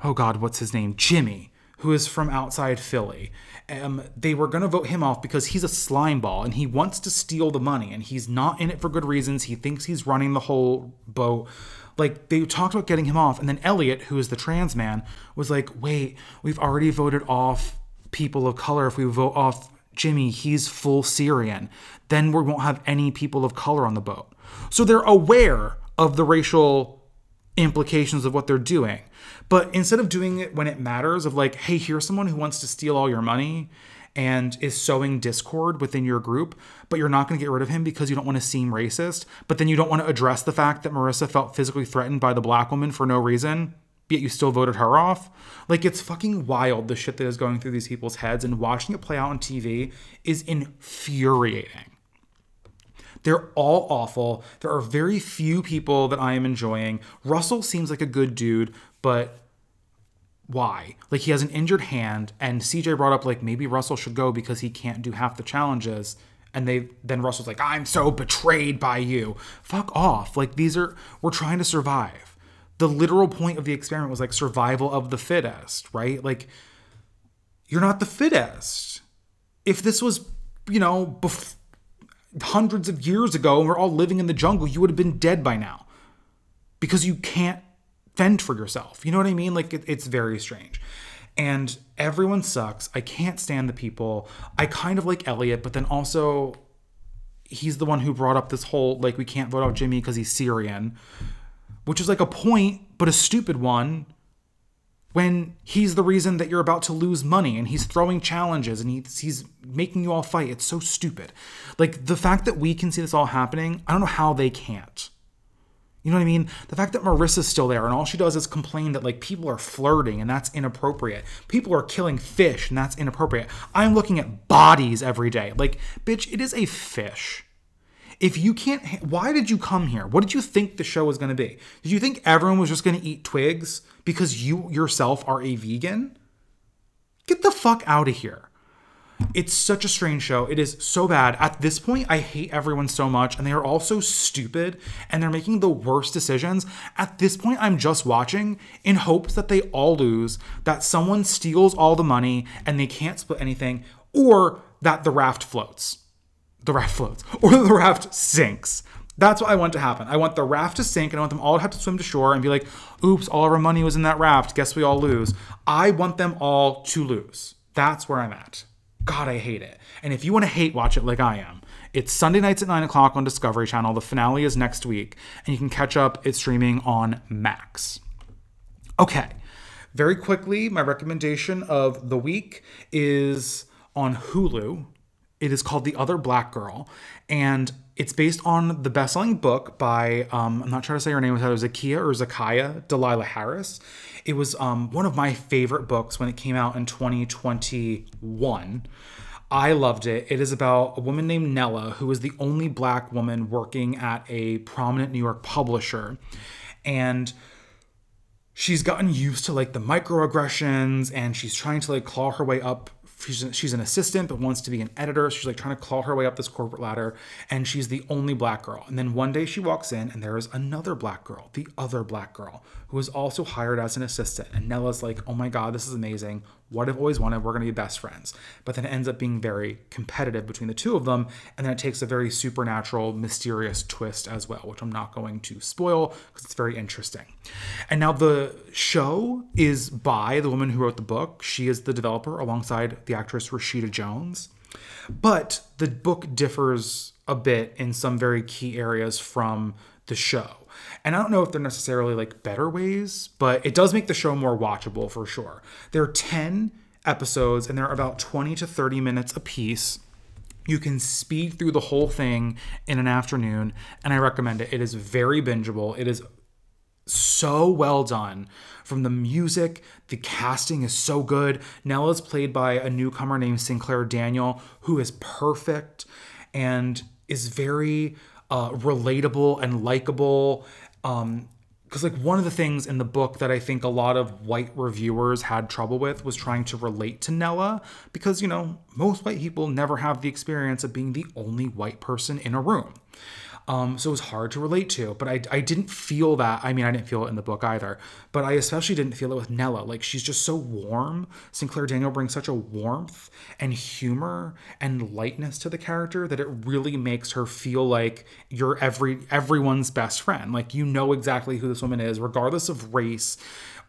oh God, what's his name? Jimmy, who is from outside Philly. Um, they were going to vote him off because he's a slime ball and he wants to steal the money and he's not in it for good reasons. He thinks he's running the whole boat. Like they talked about getting him off, and then Elliot, who is the trans man, was like, "Wait, we've already voted off people of color. If we vote off Jimmy, he's full Syrian. Then we won't have any people of color on the boat." So they're aware of the racial implications of what they're doing. But instead of doing it when it matters, of like, hey, here's someone who wants to steal all your money and is sowing discord within your group, but you're not going to get rid of him because you don't want to seem racist, but then you don't want to address the fact that Marissa felt physically threatened by the black woman for no reason, yet you still voted her off. Like, it's fucking wild the shit that is going through these people's heads, and watching it play out on TV is infuriating. They're all awful. There are very few people that I am enjoying. Russell seems like a good dude, but why? Like he has an injured hand, and CJ brought up like maybe Russell should go because he can't do half the challenges. And they then Russell's like, I'm so betrayed by you. Fuck off. Like these are we're trying to survive. The literal point of the experiment was like survival of the fittest, right? Like you're not the fittest. If this was, you know, before hundreds of years ago and we're all living in the jungle, you would have been dead by now because you can't fend for yourself. You know what I mean? Like it, it's very strange. And everyone sucks. I can't stand the people. I kind of like Elliot, but then also he's the one who brought up this whole like we can't vote out Jimmy because he's Syrian, which is like a point, but a stupid one when he's the reason that you're about to lose money and he's throwing challenges and he's, he's making you all fight. It's so stupid. Like the fact that we can see this all happening, I don't know how they can't. You know what I mean? The fact that Marissa's still there and all she does is complain that like people are flirting and that's inappropriate. People are killing fish and that's inappropriate. I'm looking at bodies every day. Like, bitch, it is a fish if you can't why did you come here what did you think the show was going to be did you think everyone was just going to eat twigs because you yourself are a vegan get the fuck out of here It's such a strange show. It is so bad. At this point, I hate everyone so much, and they are all so stupid, and they're making the worst decisions. At this point, I'm just watching in hopes that they all lose, that someone steals all the money and they can't split anything, or that the raft floats. The raft floats, or the raft sinks. That's what I want to happen. I want the raft to sink and I want them all to have to swim to shore and be like, oops, all of our money was in that raft. Guess we all lose. I want them all to lose. That's where I'm at. God, I hate it. And if you want to hate watch it like I am, it's Sunday nights at 9 o'clock on Discovery Channel. The finale is next week, and you can catch up. It's streaming on Max. Okay, very quickly, my recommendation of the week is on Hulu. It is called The Other Black Girl, and it's based on the best-selling book by um, I'm not trying to say her name. It was Zakia or Zakaya Delilah Harris. It was um, one of my favorite books when it came out in 2021. I loved it. It is about a woman named Nella who is the only black woman working at a prominent New York publisher, and she's gotten used to like the microaggressions and she's trying to like claw her way up she's, she's an assistant but wants to be an editor. She's like trying to claw her way up this corporate ladder and she's the only black girl. And then one day she walks in and there is another black girl the other black girl who is also hired as an assistant. And nella's like oh my god this is amazing what I've always wanted, we're going to be best friends. But then it ends up being very competitive between the two of them. And then it takes a very supernatural, mysterious twist as well, which I'm not going to spoil because it's very interesting. And now the show is by the woman who wrote the book. She is the developer alongside the actress Rashida Jones. But the book differs a bit in some very key areas from the show. And I don't know if they're necessarily like better ways, but it does make the show more watchable for sure. There are 10 episodes and they're about 20 to 30 minutes a piece. You can speed through the whole thing in an afternoon, and I recommend it. It is very bingeable. It is so well done. From the music, the casting is so good. Nella is played by a newcomer named Sinclair Daniel, who is perfect and is very uh, relatable and likable. Um, because like one of the things in the book that I think a lot of white reviewers had trouble with was trying to relate to Nella because you know most white people never have the experience of being the only white person in a room. Um, so it was hard to relate to, but I, I didn't feel that. I mean, I didn't feel it in the book either, but I especially didn't feel it with Nella. Like, she's just so warm. Sinclair Daniel brings such a warmth and humor and lightness to the character that it really makes her feel like you're every everyone's best friend. Like, you know exactly who this woman is, regardless of race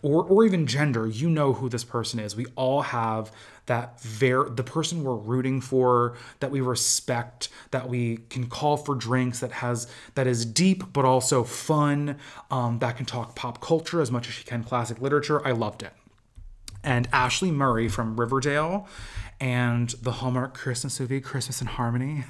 or, or even gender, you know who this person is. We all have that very the person we're rooting for, that we respect, that we can call for drinks, that has that is deep but also fun, um, that can talk pop culture as much as she can classic literature. I loved it. And Ashley Murray from Riverdale and the Hallmark Christmas movie Christmas in Harmony.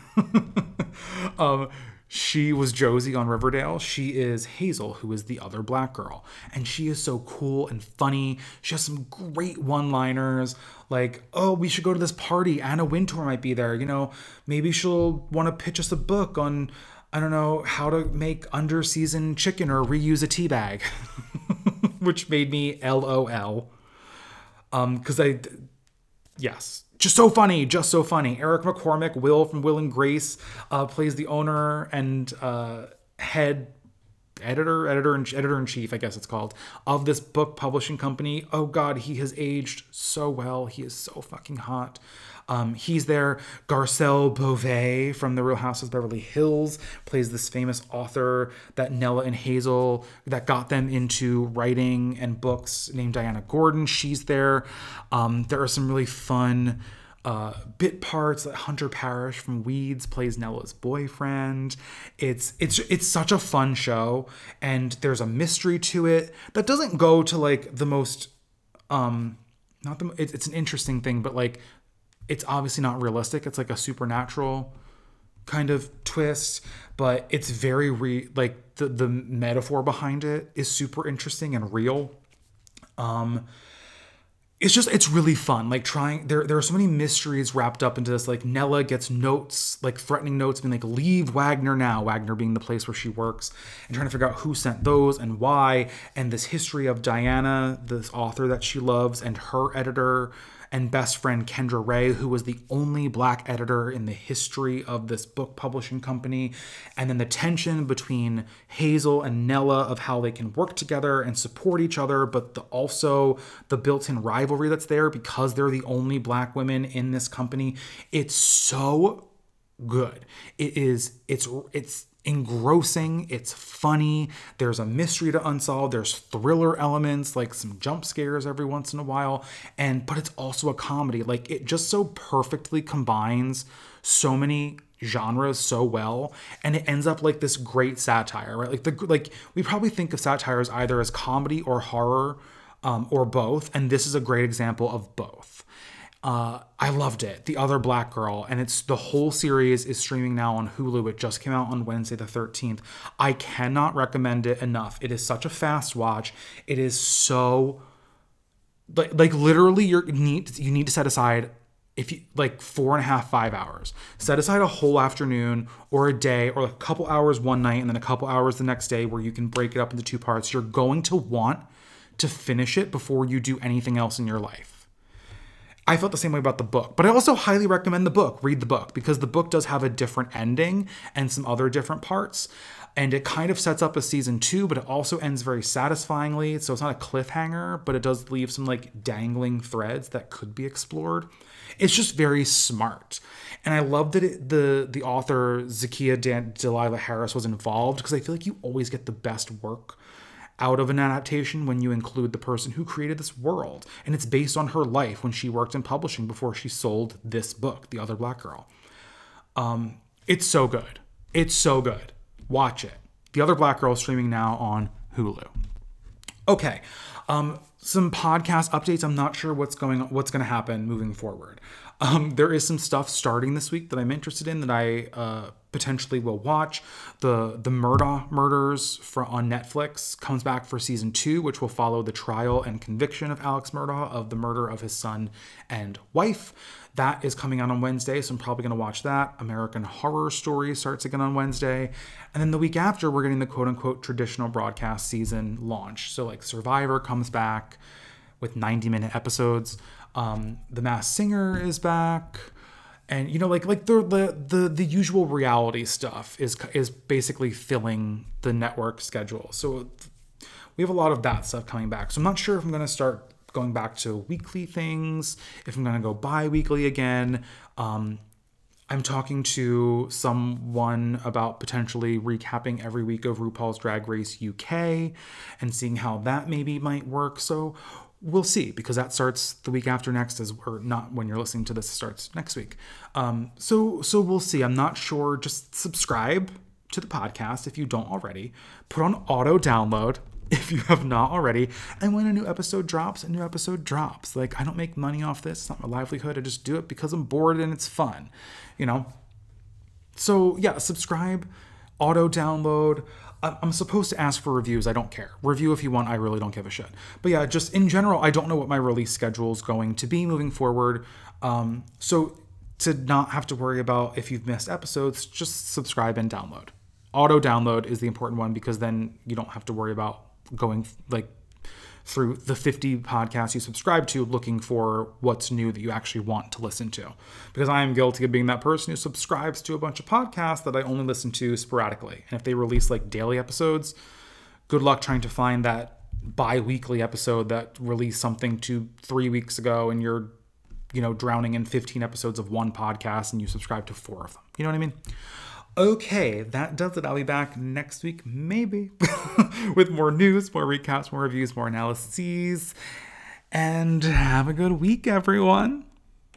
um, she was Josie on Riverdale. She is Hazel, who is the other black girl. And she is so cool and funny. She has some great one liners like, oh, we should go to this party. Anna Wintour might be there. You know, maybe she'll want to pitch us a book on, I don't know, how to make under season chicken or reuse a tea bag, which made me LOL. Um, because I, yes, just so funny, just so funny. Eric McCormack, Will from Will and Grace, uh, plays the owner and uh, head editor, editor and editor in chief, I guess it's called, of this book publishing company. Oh God, he has aged so well. He is so fucking hot. Um, he's there. Garcelle Beauvais from The Real Houses of Beverly Hills plays this famous author that Nella and Hazel that got them into writing and books named Diana Gordon. She's there. Um, there are some really fun uh, bit parts Hunter Parrish from Weeds plays Nella's boyfriend. It's it's it's such a fun show, and there's a mystery to it that doesn't go to like the most um not the it's an interesting thing, but like it's obviously not realistic. It's like a supernatural kind of twist, but it's very re like the the metaphor behind it is super interesting and real. Um it's just it's really fun like trying there there are so many mysteries wrapped up into this like nella gets notes like threatening notes being like leave wagner now wagner being the place where she works and trying to figure out who sent those and why and this history of diana this author that she loves and her editor and best friend Kendra Ray, who was the only black editor in the history of this book publishing company. And then the tension between Hazel and Nella of how they can work together and support each other, but the, also the built in rivalry that's there because they're the only black women in this company. It's so good. It is, it's, it's, engrossing, it's funny, there's a mystery to unsolve, there's thriller elements, like some jump scares every once in a while, and but it's also a comedy. Like it just so perfectly combines so many genres so well and it ends up like this great satire right like the like we probably think of satires either as comedy or horror um, or both and this is a great example of both uh, I loved it. The Other Black Girl, and it's the whole series is streaming now on Hulu. It just came out on Wednesday the 13th. I cannot recommend it enough. It is such a fast watch. It is so like like literally you need you need to set aside if you like four and a half five hours set aside a whole afternoon or a day or a couple hours one night and then a couple hours the next day where you can break it up into two parts you're going to want to finish it before you do anything else in your life I felt the same way about the book, but I also highly recommend the book. Read the book because the book does have a different ending and some other different parts. And it kind of sets up a season two, but it also ends very satisfyingly. So it's not a cliffhanger, but it does leave some like dangling threads that could be explored. It's just very smart. And I love that it, the the author Zakiya Dan- Delilah Harris was involved because I feel like you always get the best work out of an adaptation when you include the person who created this world. And it's based on her life when she worked in publishing before she sold this book, The Other Black Girl. Um, it's so good. It's so good. Watch it. The Other Black Girl streaming now on Hulu. Okay. Um, some podcast updates. I'm not sure what's going what's going to happen moving forward. Um, there is some stuff starting this week that I'm interested in that I uh, potentially will watch. The the Murdaugh Murders for, on Netflix comes back for season two, which will follow the trial and conviction of Alex Murdaugh of the murder of his son and wife. That is coming out on Wednesday, so I'm probably going to watch that. American Horror Story starts again on Wednesday. And then the week after, we're getting the quote unquote traditional broadcast season launch. So, like, Survivor comes back with 90 minute episodes. Um, the Masked Singer is back and you know like like the the the, the usual reality stuff is is basically filling the network schedule. So we have a lot of that stuff coming back. So i'm not sure if i'm going to start going back to weekly things if i'm going to go bi-weekly again. Um, i'm talking to someone about potentially recapping every week of rupaul's drag race uk and seeing how that maybe might work. So we'll see because that starts the week after next as or not when you're listening to this starts next week. Um, so so we'll see. I'm not sure. Just subscribe to the podcast if you don't already. Put on auto download if you have not already. And when a new episode drops a new episode drops. Like i don't make money off this. It's not my livelihood. I just do it because i'm bored and it's fun you know? So yeah subscribe auto download I'm supposed to ask for reviews. I don't care. Review if you want. I really don't give a shit. But yeah, just in general, I don't know what my release schedule is going to be moving forward. Um, so to not have to worry about if you've missed episodes, just subscribe and download. Auto download is the important one because then you don't have to worry about going like through the 50 podcasts you subscribe to looking for what's new that you actually want to listen to. Because I am guilty of being that person who subscribes to a bunch of podcasts that I only listen to sporadically. And if they release like daily episodes, good luck trying to find that bi-weekly episode that released something to 3 weeks ago and you're you know drowning in 15 episodes of one podcast and you subscribe to 4 of them. You know what I mean? Okay, that does it. I'll be back next week, maybe, with more news, more recaps, more reviews, more analyses. And have a good week, everyone.